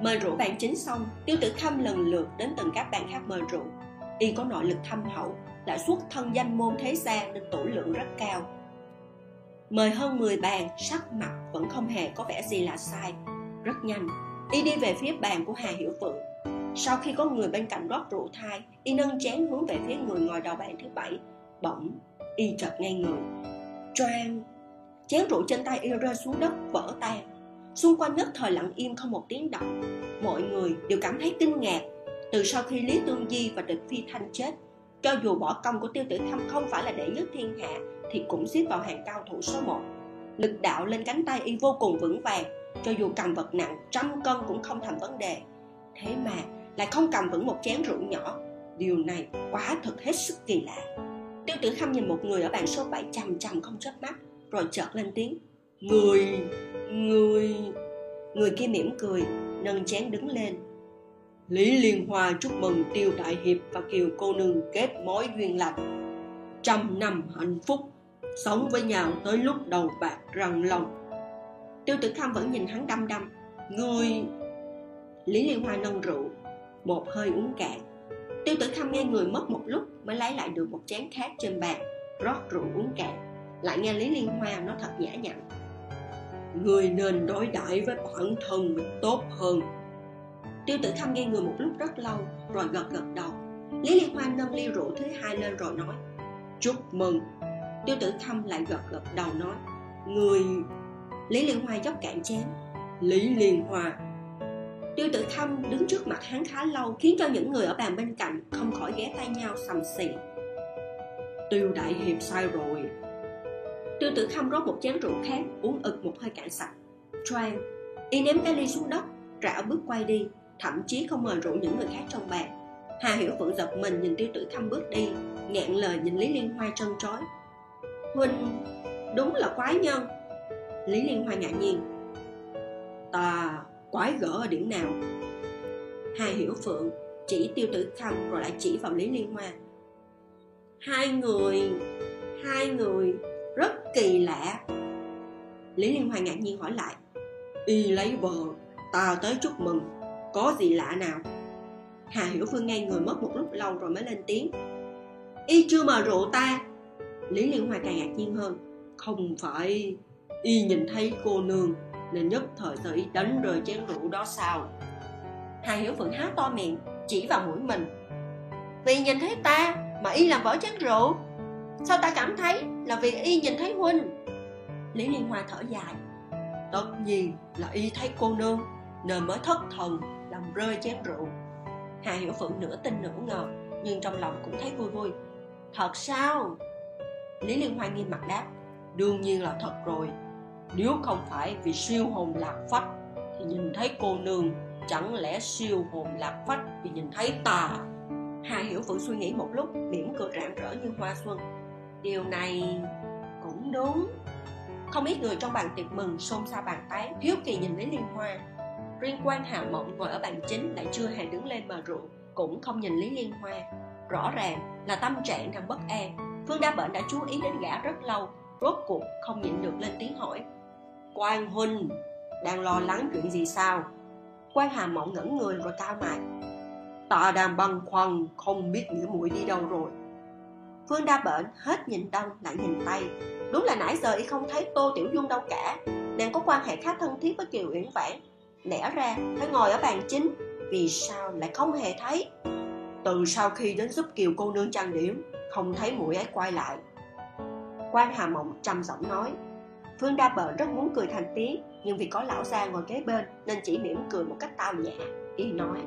Speaker 1: mời rượu bàn chính xong tiêu tử khâm lần lượt đến từng các bàn khác mời rượu. Y có nội lực thâm hậu lại xuất thân danh môn thế gia nên tủ lượng rất cao. Mời hơn 10 bàn, sắc mặt vẫn không hề có vẻ gì là sai. Rất nhanh, y đi về phía bàn của hà hiểu phượng. Sau khi có người bên cạnh rót rượu thai, y nâng chén hướng về phía người ngồi đầu bàn thứ bảy. Bỗng, y chợt ngay người. Choang! Chén rượu trên tay y rơi xuống đất, vỡ tan xung quanh nhất thời lặng im không một tiếng động. Mọi người đều cảm thấy kinh ngạc. Từ sau khi lý tương di và địch phi thanh chết, cho dù bỏ công của tiêu tử thâm không phải là đệ nhất thiên hạ, thì cũng xếp vào hàng cao thủ số 1 lực đạo lên cánh tay y vô cùng vững vàng, cho dù cầm vật nặng, trăm cân cũng không thành vấn đề. Thế mà lại không cầm vững một chén rượu nhỏ. Điều này quá thật hết sức kỳ lạ. Tiêu tử khâm nhìn một người ở bàn số 7 chằm chằm không chớp mắt, rồi chợt lên tiếng. Người! Người người kia mỉm cười, nâng chén đứng lên. Lý liên hoa chúc mừng tiêu đại hiệp và kiều cô nương kết mối duyên lành. Trăm năm hạnh phúc, sống với nhau tới lúc đầu bạc răng lòng. Tiêu tử khâm vẫn nhìn hắn đăm đăm. Người, lý liên hoa nâng rượu một hơi uống cạn. Tiêu tử khâm nghe người mất một lúc mới lấy lại được một chén khác trên bàn, rót rượu uống cạn. Lại nghe lý liên hoa nó thật nhã nhặn người nên đối đãi với bản thân mình tốt hơn. Tiêu tử khâm nghe người một lúc rất lâu, rồi gật gật đầu. Lý liên hoa nâng ly rượu thứ hai lên rồi nói, chúc mừng. Tiêu tử khâm lại gật gật đầu nói, người lý liên hoa dốc cạn chén, lý liên hoa tiêu tử khâm đứng trước mặt hắn khá lâu, khiến cho những người ở bàn bên cạnh không khỏi ghé tay nhau sầm xì. Tiêu đại hiệp sai rồi tiêu tử khâm rót một chén rượu khác, uống ực một hơi cạn sạch. Choang y ném cái ly xuống đất rảo bước quay đi, thậm chí không mời rượu những người khác trong bàn. Hà hiểu phượng giật mình nhìn tiêu tử khâm bước đi ngẹn lời nhìn lý liên hoa trân trói. Huynh, đúng là quái nhân. Lý liên hoa ngạc nhiên. Ta quái gở ở điểm nào? Hà hiểu phượng chỉ tiêu tử khâm rồi lại chỉ vào lý liên hoa. Hai người hai người rất kỳ lạ. Lý liên hoa ngạc nhiên hỏi lại, y lấy vợ, ta tới chúc mừng, có gì lạ nào? Hà hiểu phương ngay người mất một lúc lâu rồi mới lên tiếng, y chưa mời rượu ta. Lý liên hoa càng ngạc nhiên hơn, không phải, y nhìn thấy cô nương nên nhất thời sợ y đánh rơi chén rượu đó sao? Hà hiểu phượng há to miệng, chỉ vào mũi mình, vì nhìn thấy ta mà y làm vỡ chén rượu sao ta cảm thấy là vì y nhìn thấy huynh? Lý liên hoa thở dài. Tất nhiên là y thấy cô nương, nên mới thất thần, làm rơi chén rượu. Hà hiểu phượng nửa tin nửa ngờ, nhưng trong lòng cũng thấy vui vui. Thật sao? Lý liên hoa nghiêm mặt đáp. Đương nhiên là thật rồi. Nếu không phải vì siêu hồn lạc phách, thì nhìn thấy cô nương chẳng lẽ siêu hồn lạc phách vì nhìn thấy ta? Hà hiểu phượng suy nghĩ một lúc mỉm cười rạng rỡ như hoa xuân điều này cũng đúng. Không ít người trong bàn tiệc mừng xôn xao bàn tán, hiếu kỳ nhìn lý liên hoa. Riêng quan hà mộng ngồi ở bàn chính lại chưa hề đứng lên mà rượu, cũng không nhìn lý liên hoa. Rõ ràng là tâm trạng đang bất an. Phương đa bệnh đã chú ý đến gã rất lâu, rốt cuộc không nhịn được lên tiếng hỏi. Quan huynh đang lo lắng chuyện gì sao? Quan hà mộng ngẩn người rồi cao mày. Ta đang băn khoăn, không biết nghĩa muội đi đâu rồi phương đa bệnh hết nhìn đông lại nhìn tây. Đúng là nãy giờ y không thấy tô tiểu dung đâu cả. Nàng có quan hệ khá thân thiết với kiều uyển vãn. Lẽ ra phải ngồi ở bàn chính, vì sao lại không hề thấy? Từ sau khi đến giúp kiều cô nương trang điểm, không thấy mũi ấy quay lại. Quan hà mộng trầm giọng nói, phương đa bệnh rất muốn cười thành tiếng, nhưng vì có lão gia ngồi kế bên nên chỉ mỉm cười một cách tao nhã. Y nói,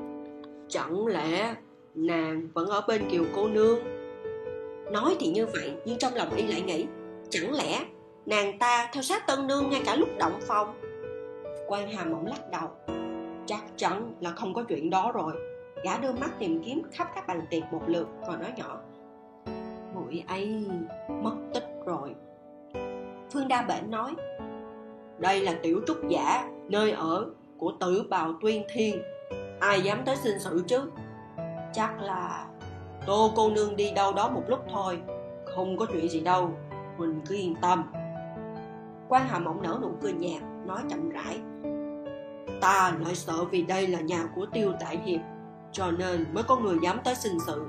Speaker 1: chẳng lẽ nàng vẫn ở bên kiều cô nương? Nói thì như vậy, nhưng trong lòng y lại nghĩ, chẳng lẽ nàng ta theo sát tân nương ngay cả lúc động phòng? Quan hà mộng lắc đầu. Chắc chắn là không có chuyện đó rồi. Gã đưa mắt tìm kiếm khắp các bàn tiệc một lượt rồi nói nhỏ. Muội ấy mất tích rồi. Phương đa bệnh nói, đây là tiểu trúc giả, nơi ở của tử bào tuyên thiên. Ai dám tới xin sự chứ? Chắc là tô cô nương đi đâu đó một lúc thôi, không có chuyện gì đâu mình cứ yên tâm. Quan hà mộng nở nụ cười nhạt, nói chậm rãi. Ta lại sợ vì đây là nhà của tiêu tại hiệp, cho nên mới có người dám tới xin sự.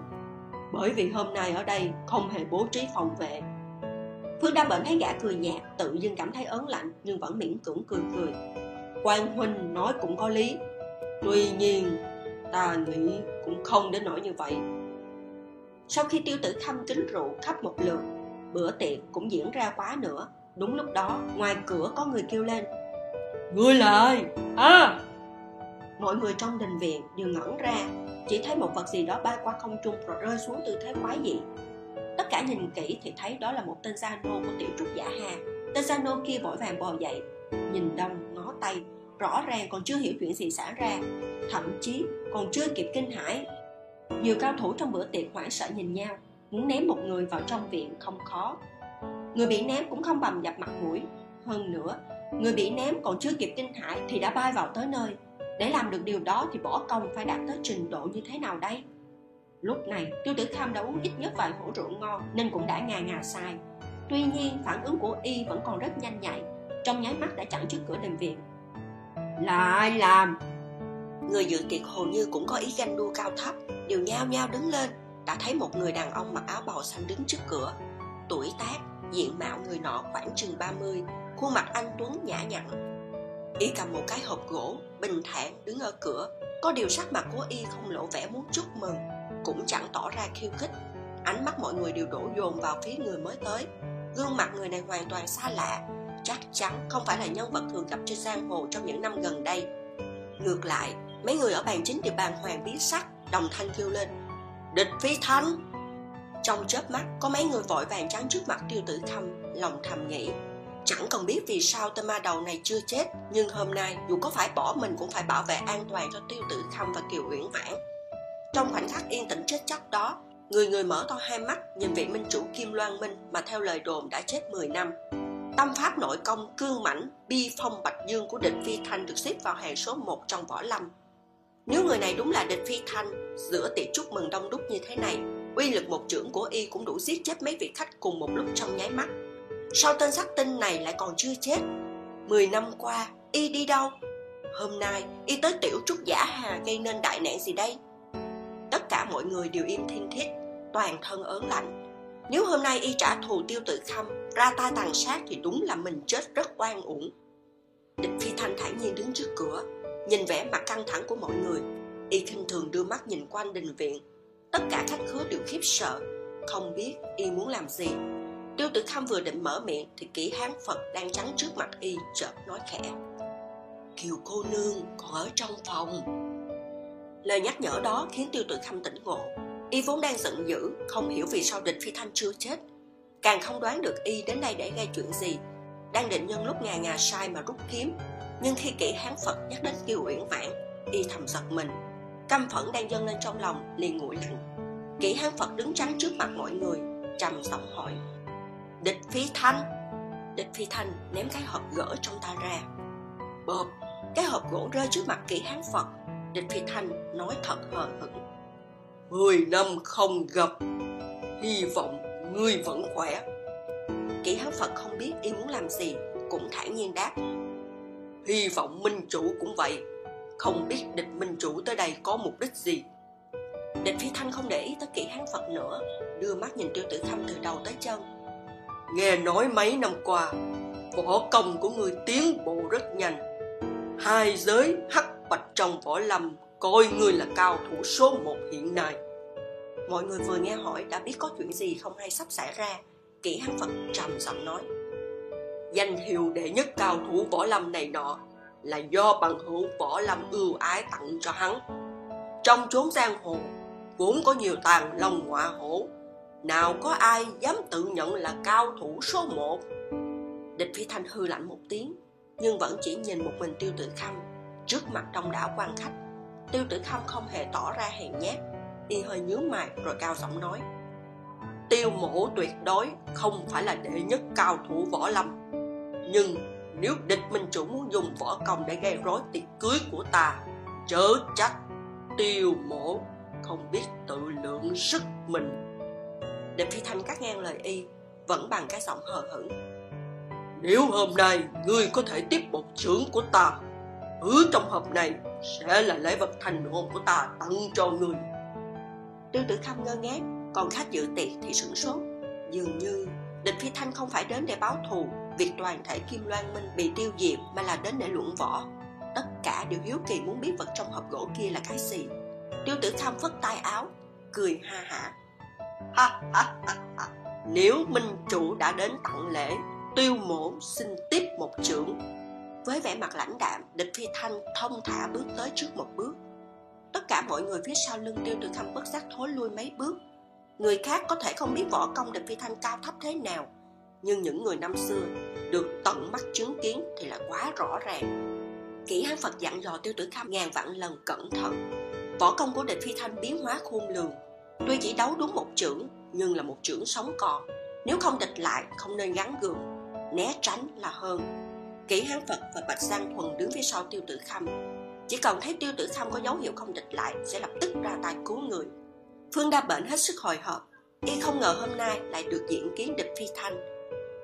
Speaker 1: Bởi vì hôm nay ở đây không hề bố trí phòng vệ. Phương đa bệnh thấy gã cười nhạt, tự dưng cảm thấy ớn lạnh, nhưng vẫn miễn cưỡng cười cười. Quan huynh nói cũng có lý. Tuy nhiên, ta nghĩ cũng không đến nỗi như vậy sau khi tiêu tử khâm kính rượu khắp một lượt bữa tiệc cũng diễn ra quá nữa. Đúng lúc đó ngoài cửa có người kêu lên. Người lại à! Mọi người trong đình viện đều ngẩn ra. Chỉ thấy một vật gì đó bay qua không trung rồi rơi xuống tư thế quái dị. Tất cả nhìn kỹ thì thấy đó là một tên nô của tiểu trúc giả hà. Tên nô kia vội vàng bò dậy nhìn đông ngó tay rõ ràng còn chưa hiểu chuyện gì xảy ra. Thậm chí còn chưa kịp kinh hãi nhiều cao thủ trong bữa tiệc hoảng sợ nhìn nhau, muốn ném một người vào trong viện không khó. Người bị ném cũng không bầm dập mặt mũi. Hơn nữa, người bị ném còn chưa kịp kinh hãi thì đã bay vào tới nơi. Để làm được điều đó thì bỏ công phải đạt tới trình độ như thế nào đây? Lúc này, tiêu tử kham đã uống ít nhất vài hũ rượu ngon nên cũng đã ngà ngà sai. Tuy nhiên, phản ứng của y vẫn còn rất nhanh nhạy, trong nháy mắt đã chặn trước cửa đình viện. Là ai làm! Người dự tiệc hầu như cũng có ý ganh đua cao thấp, đều nhao nhao đứng lên, đã thấy một người đàn ông mặc áo bào xanh đứng trước cửa. Tuổi tác, diện mạo người nọ khoảng chừng 30 khuôn mặt anh tuấn nhã nhặn. Y cầm một cái hộp gỗ, bình thản đứng ở cửa, có điều sắc mặt của y không lộ vẻ muốn chúc mừng, cũng chẳng tỏ ra khiêu khích. Ánh mắt mọi người đều đổ dồn vào phía người mới tới. Gương mặt người này hoàn toàn xa lạ, chắc chắn không phải là nhân vật thường gặp trên giang hồ trong những năm gần đây. Ngược lại mấy người ở bàn chính đều bàn hoàng biến sắc đồng thanh kêu lên, địch phi thanh trong chớp mắt, có mấy người vội vàng trắng trước mặt tiêu tử khâm, lòng thầm nghĩ, chẳng cần biết vì sao tên ma đầu này chưa chết, nhưng hôm nay dù có phải bỏ mình cũng phải bảo vệ an toàn cho tiêu tử khâm và kiều uyển vãn. Trong khoảnh khắc yên tĩnh chết chóc đó, người người mở to hai mắt nhìn vị minh chủ kim loan minh mà theo lời đồn đã chết 10 năm. Tâm pháp nội công cương mãnh, bi phong bạch dương của địch phi thanh được xếp vào hàng số 1 trong võ lâm nếu người này đúng là địch phi thanh, giữa tiệc chúc mừng đông đúc như thế này, uy lực một trưởng của y cũng đủ giết chết mấy vị khách cùng một lúc trong nháy mắt. Sao tên sắc tinh này lại còn chưa chết. Mười năm qua, y đi đâu? Hôm nay, y tới tiểu trúc giả hà gây nên đại nạn gì đây? Tất cả mọi người đều im thiên thiết, toàn thân ớn lạnh. Nếu hôm nay y trả thù tiêu tự khâm, ra tay tàn sát thì đúng là mình chết rất oan uổng. Địch phi thanh thản nhiên đứng trước cửa nhìn vẻ mặt căng thẳng của mọi người, y khinh thường đưa mắt nhìn quanh đình viện. Tất cả khách khứa đều khiếp sợ, không biết y muốn làm gì. Tiêu tử khâm vừa định mở miệng thì kỹ hán phật đang chắn trước mặt y chợt nói khẽ. Kiều cô nương còn ở trong phòng. Lời nhắc nhở đó khiến tiêu tử khâm tỉnh ngộ. Y vốn đang giận dữ, không hiểu vì sao địch phi thanh chưa chết. Càng không đoán được y đến đây để gây chuyện gì. Đang định nhân lúc ngà ngà sai mà rút kiếm nhưng khi kỹ hán phật nhắc đến kiều uyển vãn y thầm giật mình. Căm phẫn đang dâng lên trong lòng, liền nguội lạnh kỹ hán phật đứng chắn trước mặt mọi người, trầm giọng hỏi, địch phi thanh? Địch phi thanh ném cái hộp gỡ trong tay ra. Bộp cái hộp gỗ rơi trước mặt kỹ hán phật, địch phi thanh nói thật hờ hững. Mười năm không gặp, hy vọng ngươi vẫn khỏe. Kỹ hán phật không biết y muốn làm gì, cũng thản nhiên đáp hy vọng minh chủ cũng vậy. Không biết địch minh chủ tới đây có mục đích gì. Địch phi thanh không để ý tới kỹ hán phật nữa, đưa mắt nhìn tiêu tử khâm từ đầu tới chân. Nghe nói mấy năm qua, võ công của người tiến bộ rất nhanh. Hai giới hắc bạch trong võ lâm coi người là cao thủ số một hiện nay. Mọi người vừa nghe hỏi đã biết có chuyện gì không hay sắp xảy ra, kỹ hán phật trầm giọng nói danh hiệu đệ nhất cao thủ võ lâm này nọ là do bằng hữu võ lâm ưu ái tặng cho hắn. Trong chốn giang hồ, vốn có nhiều tàn long ngọa hổ, nào có ai dám tự nhận là cao thủ số một? Địch phi thanh hư lạnh một tiếng, nhưng vẫn chỉ nhìn một mình tiêu tử khâm trước mặt đông đảo quan khách. Tiêu tử khâm không hề tỏ ra hèn nhát, y hơi nhướng mày rồi cao giọng nói, tiêu mổ tuyệt đối không phải là đệ nhất cao thủ võ lâm nhưng nếu địch minh chủ muốn dùng võ công để gây rối tiệc cưới của ta, chớ trách tiêu mổ không biết tự lượng sức mình. Địch phi thanh cắt ngang lời y, vẫn bằng cái giọng hờ hững. Nếu hôm nay ngươi có thể tiếp một trưởng của ta, hứa trong hộp này sẽ là lễ vật thành hôn của ta tặng cho ngươi. Tiêu tử khâm ngơ ngác, còn khách dự tiệc thì sửng sốt. Dường như địch phi thanh không phải đến để báo thù việc toàn thể kim loan minh bị tiêu diệt mà là đến để luận võ. Tất cả đều hiếu kỳ muốn biết vật trong hộp gỗ kia là cái gì. Tiêu tử khâm phất tay áo, cười ha hả. Ha ha ha ha. Nếu minh chủ đã đến tặng lễ, tiêu mổ xin tiếp một trưởng. Với vẻ mặt lãnh đạm, địch phi thanh thông thả bước tới trước một bước. Tất cả mọi người phía sau lưng tiêu tử khâm bất giác thối lui mấy bước. Người khác có thể không biết võ công địch phi thanh cao thấp thế nào nhưng những người năm xưa được tận mắt chứng kiến thì là quá rõ ràng. Kỹ hán phật dặn dò tiêu tử khâm ngàn vạn lần cẩn thận. Võ công của địch phi thanh biến hóa khôn lường. Tuy chỉ đấu đúng một chưởng, nhưng là một chưởng sống còn. Nếu không địch lại, không nên gắn gượng. Né tránh là hơn. Kỹ hán phật và bạch giang thuần đứng phía sau tiêu tử khâm. Chỉ cần thấy tiêu tử khâm có dấu hiệu không địch lại, sẽ lập tức ra tay cứu người. Phương đa bệnh hết sức hồi hộp. Y không ngờ hôm nay lại được diễn kiến địch phi thanh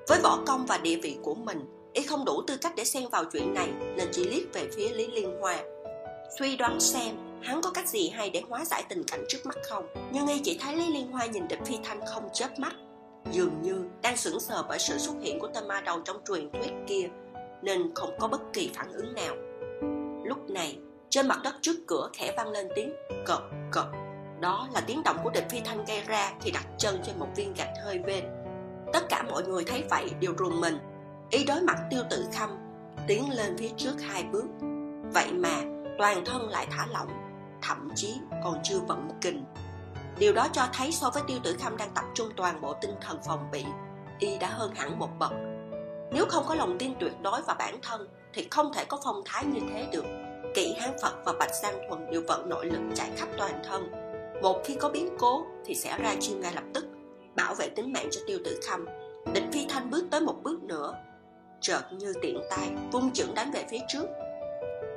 Speaker 1: với võ công và địa vị của mình, y không đủ tư cách để xen vào chuyện này, nên chỉ liếc về phía lý liên hoa. Suy đoán xem, hắn có cách gì hay để hóa giải tình cảnh trước mắt không? Nhưng y chỉ thấy lý liên hoa nhìn địch phi thanh không chớp mắt. Dường như đang sững sờ bởi sự xuất hiện của tên ma đầu trong truyền thuyết kia, nên không có bất kỳ phản ứng nào. Lúc này, trên mặt đất trước cửa khẽ vang lên tiếng cộp cộp đó là tiếng động của địch phi thanh gây ra khi đặt chân trên một viên gạch hơi bên tất cả mọi người thấy vậy đều rùng mình. Ý đối mặt tiêu tự khâm, tiến lên phía trước hai bước. Vậy mà, toàn thân lại thả lỏng, thậm chí còn chưa vận kình. Điều đó cho thấy so với tiêu tử khâm đang tập trung toàn bộ tinh thần phòng bị, y đã hơn hẳn một bậc. Nếu không có lòng tin tuyệt đối vào bản thân, thì không thể có phong thái như thế được. Kỵ hán phật và bạch giang thuần đều vận nội lực chạy khắp toàn thân. Một khi có biến cố, thì sẽ ra chiêu ngay lập tức bảo vệ tính mạng cho tiêu tử khâm. Địch phi thanh bước tới một bước nữa, chợt như tiện tay vung chưởng đánh về phía trước.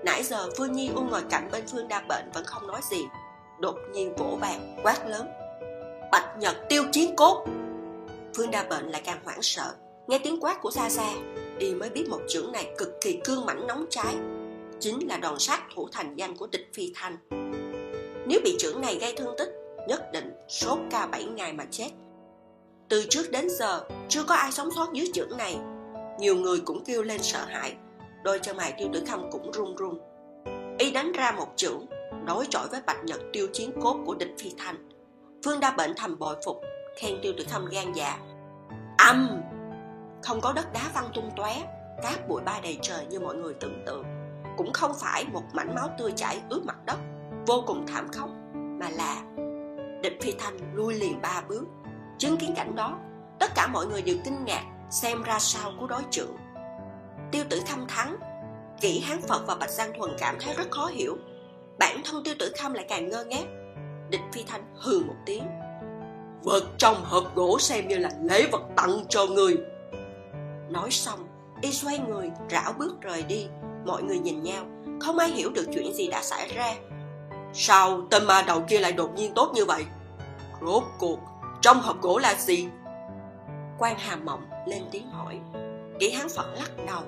Speaker 1: Nãy giờ phương nhi u ngồi cạnh bên phương đa bệnh vẫn không nói gì, đột nhiên vỗ bàn, quát lớn. Bạch nhật tiêu chiến cốt! Phương đa bệnh lại càng hoảng sợ, nghe tiếng quát của xa xa y mới biết một chưởng này cực kỳ cương mãnh nóng cháy, chính là đòn sát thủ thành danh của địch phi thanh. Nếu bị chưởng này gây thương tích, nhất định sốt ca bảy ngày mà chết từ trước đến giờ, chưa có ai sống sót dưới chưởng này. Nhiều người cũng kêu lên sợ hãi, đôi chân mày tiêu tử khâm cũng run run. Y đánh ra một chưởng đối chọi với bạch nhật tiêu chiến cốt của địch phi thanh. Phương đa bệnh thầm bội phục, khen tiêu tử thâm gan dạ. Âm! Không có đất đá văng tung tóe, cát bụi ba đầy trời như mọi người tưởng tượng. Cũng không phải một mảnh máu tươi chảy ướt mặt đất, vô cùng thảm khốc, mà là địch phi thanh lui liền ba bước chứng kiến cảnh đó tất cả mọi người đều kinh ngạc xem ra sao của đối trưởng. Tiêu tử khâm thắng kỹ hán phật và bạch giang thuần cảm thấy rất khó hiểu. Bản thân tiêu tử khâm lại càng ngơ ngác. Địch phi thanh hừ một tiếng. Vật trong hộp gỗ xem như là lễ vật tặng cho người. Nói xong y xoay người rảo bước rời đi. Mọi người nhìn nhau không ai hiểu được chuyện gì đã xảy ra. Sao tên ma đầu kia lại đột nhiên tốt như vậy? Rốt cuộc trong hộp gỗ là gì? Quan hà mộng lên tiếng hỏi. Kỹ hán phật lắc đầu.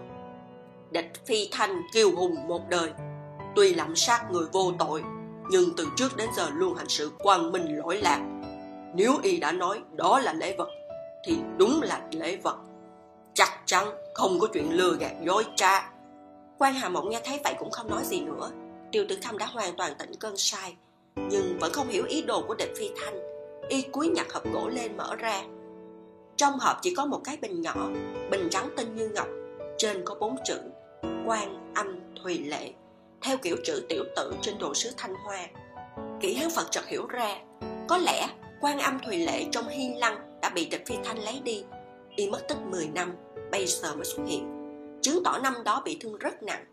Speaker 1: Địch phi thanh kiêu hùng một đời. Tuy lạm sát người vô tội, nhưng từ trước đến giờ luôn hành sự quang minh lỗi lạc. Nếu y đã nói đó là lễ vật, thì đúng là lễ vật. Chắc chắn không có chuyện lừa gạt dối trá quan hà mộng nghe thấy vậy cũng không nói gì nữa. Tiêu tử Khâm đã hoàn toàn tỉnh cơn sai nhưng vẫn không hiểu ý đồ của địch phi thanh y cúi nhặt hộp gỗ lên mở ra. Trong hộp chỉ có một cái bình nhỏ, bình trắng tinh như ngọc, trên có bốn chữ quan âm thùy lệ, theo kiểu chữ tiểu tự trên đồ sứ thanh hoa. Kỹ hán phật chợt hiểu ra, có lẽ quan âm thùy lệ trong hy lăng đã bị địch phi thanh lấy đi, y mất tích 10 năm, bây giờ mới xuất hiện. Chứng tỏ năm đó bị thương rất nặng.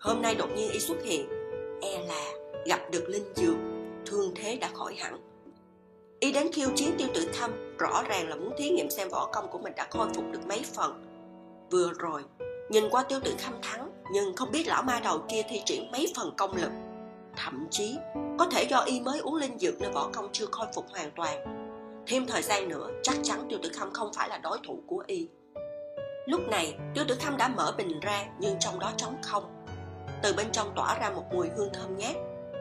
Speaker 1: Hôm nay đột nhiên y xuất hiện e là gặp được linh dược, thương thế đã khỏi hẳn y đến khiêu chiến tiêu tử thâm, rõ ràng là muốn thí nghiệm xem võ công của mình đã khôi phục được mấy phần. Vừa rồi, nhìn qua tiêu tử thâm thắng, nhưng không biết lão ma đầu kia thi triển mấy phần công lực. Thậm chí, có thể do y mới uống linh dược nên võ công chưa khôi phục hoàn toàn. Thêm thời gian nữa, chắc chắn tiêu tử khâm không phải là đối thủ của y. Lúc này, tiêu tử khâm đã mở bình ra, nhưng trong đó trống không. Từ bên trong tỏa ra một mùi hương thơm ngát.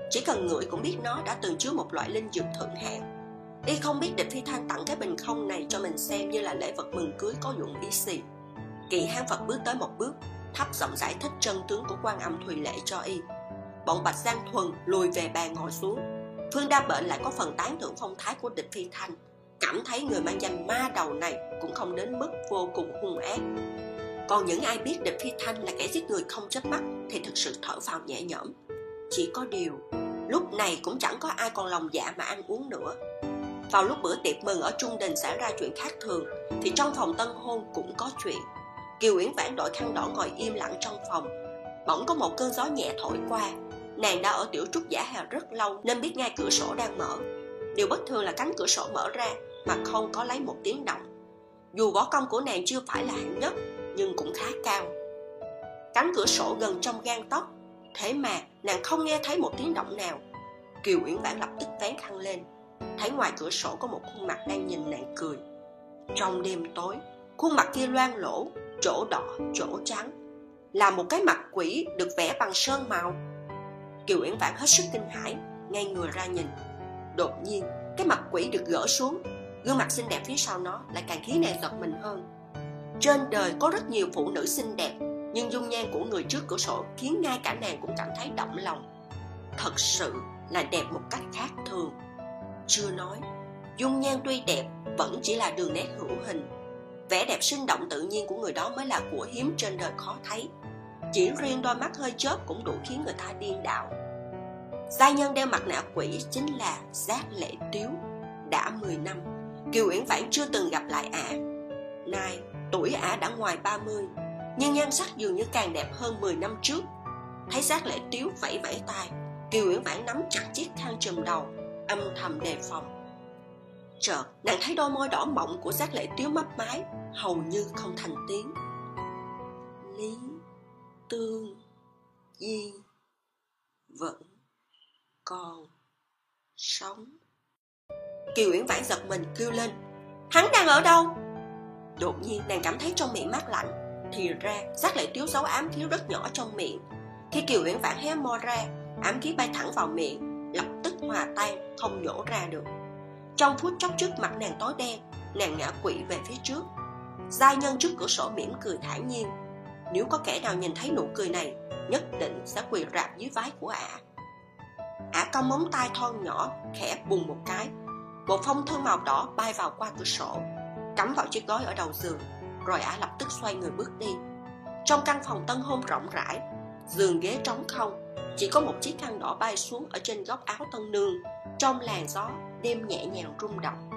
Speaker 1: Chỉ cần ngửi cũng biết nó đã từng chứa một loại linh dược thượng hạng y không biết địch phi thanh tặng cái bình không này cho mình xem như là lễ vật mừng cưới có dụng ý gì. Kỳ hán phật bước tới một bước, thấp giọng giải thích chân tướng của quan âm thùy lễ cho y. Bọn bạch giang thuần lùi về bàn ngồi xuống. Phương đa bệnh lại có phần tán thưởng phong thái của địch phi thanh. Cảm thấy người mang danh ma đầu này cũng không đến mức vô cùng hung ác. Còn những ai biết địch phi thanh là kẻ giết người không chớp mắt thì thực sự thở phào nhẹ nhõm. Chỉ có điều, lúc này cũng chẳng có ai còn lòng dạ mà ăn uống nữa vào lúc bữa tiệc mừng ở trung đình xảy ra chuyện khác thường, thì trong phòng tân hôn cũng có chuyện. Kiều uyển vãn đội khăn đỏ ngồi im lặng trong phòng. Bỗng có một cơn gió nhẹ thổi qua. Nàng đã ở tiểu trúc giả hè rất lâu nên biết ngay cửa sổ đang mở. Điều bất thường là cánh cửa sổ mở ra mà không có lấy một tiếng động. Dù võ công của nàng chưa phải là hạng nhất, nhưng cũng khá cao. Cánh cửa sổ gần trong gan tóc thế mà nàng không nghe thấy một tiếng động nào. Kiều uyển vãn lập tức vén khăn lên thấy ngoài cửa sổ có một khuôn mặt đang nhìn nàng cười. Trong đêm tối, khuôn mặt kia loang lỗ chỗ đỏ, chỗ trắng, là một cái mặt quỷ được vẽ bằng sơn màu. Kiều uyển vãn hết sức kinh hãi ngay người ra nhìn. Đột nhiên, cái mặt quỷ được gỡ xuống, gương mặt xinh đẹp phía sau nó lại càng khiến nàng giật mình hơn. Trên đời có rất nhiều phụ nữ xinh đẹp, nhưng dung nhan của người trước cửa sổ khiến ngay cả nàng cũng cảm thấy động lòng. Thật sự là đẹp một cách khác thường chưa nói, dung nhan tuy đẹp vẫn chỉ là đường nét hữu hình. Vẻ đẹp sinh động tự nhiên của người đó mới là của hiếm trên đời khó thấy. Chỉ riêng đôi mắt hơi chớp cũng đủ khiến người ta điên đảo. Giai nhân đeo mặt nạ quỷ chính là giác lệ tiếu, đã 10 năm. Kiều uyển vãn chưa từng gặp lại ả. Nay, tuổi ả đã ngoài 30 nhưng nhan sắc dường như càng đẹp hơn 10 năm trước. Thấy giác lệ tiếu vẫy vẫy tay, kiều uyển vãn nắm chặt chiếc khăn trùm đầu âm thầm đề phòng. Chợt, nàng thấy đôi môi đỏ mọng của giác lệ tiếu mấp mái hầu như không thành tiếng. Lý tương di vẫn còn sống. Kiều uyển vãn giật mình kêu lên, hắn đang ở đâu? Đột nhiên, nàng cảm thấy trong miệng mát lạnh, thì ra giác lệ tiếu giấu ám khí rất nhỏ trong miệng. Khi kiều uyển vãn hé môi ra, ám khí bay thẳng vào miệng lập tức hòa tan, không nhổ ra được. Trong phút chốc trước mặt nàng tối đen, nàng ngã quỵ về phía trước. Giai nhân trước cửa sổ mỉm cười thản nhiên. Nếu có kẻ nào nhìn thấy nụ cười này, nhất định sẽ quỳ rạp dưới vái của ả. Ả cong móng tay thon nhỏ, khẽ bùng một cái. Một phong thư màu đỏ bay vào qua cửa sổ, cắm vào chiếc gói ở đầu giường, rồi ả lập tức xoay người bước đi. Trong căn phòng tân hôn rộng rãi, giường ghế trống không chỉ có một chiếc khăn đỏ bay xuống ở trên góc áo tân nương. Trong làn gió, đêm nhẹ nhàng rung động.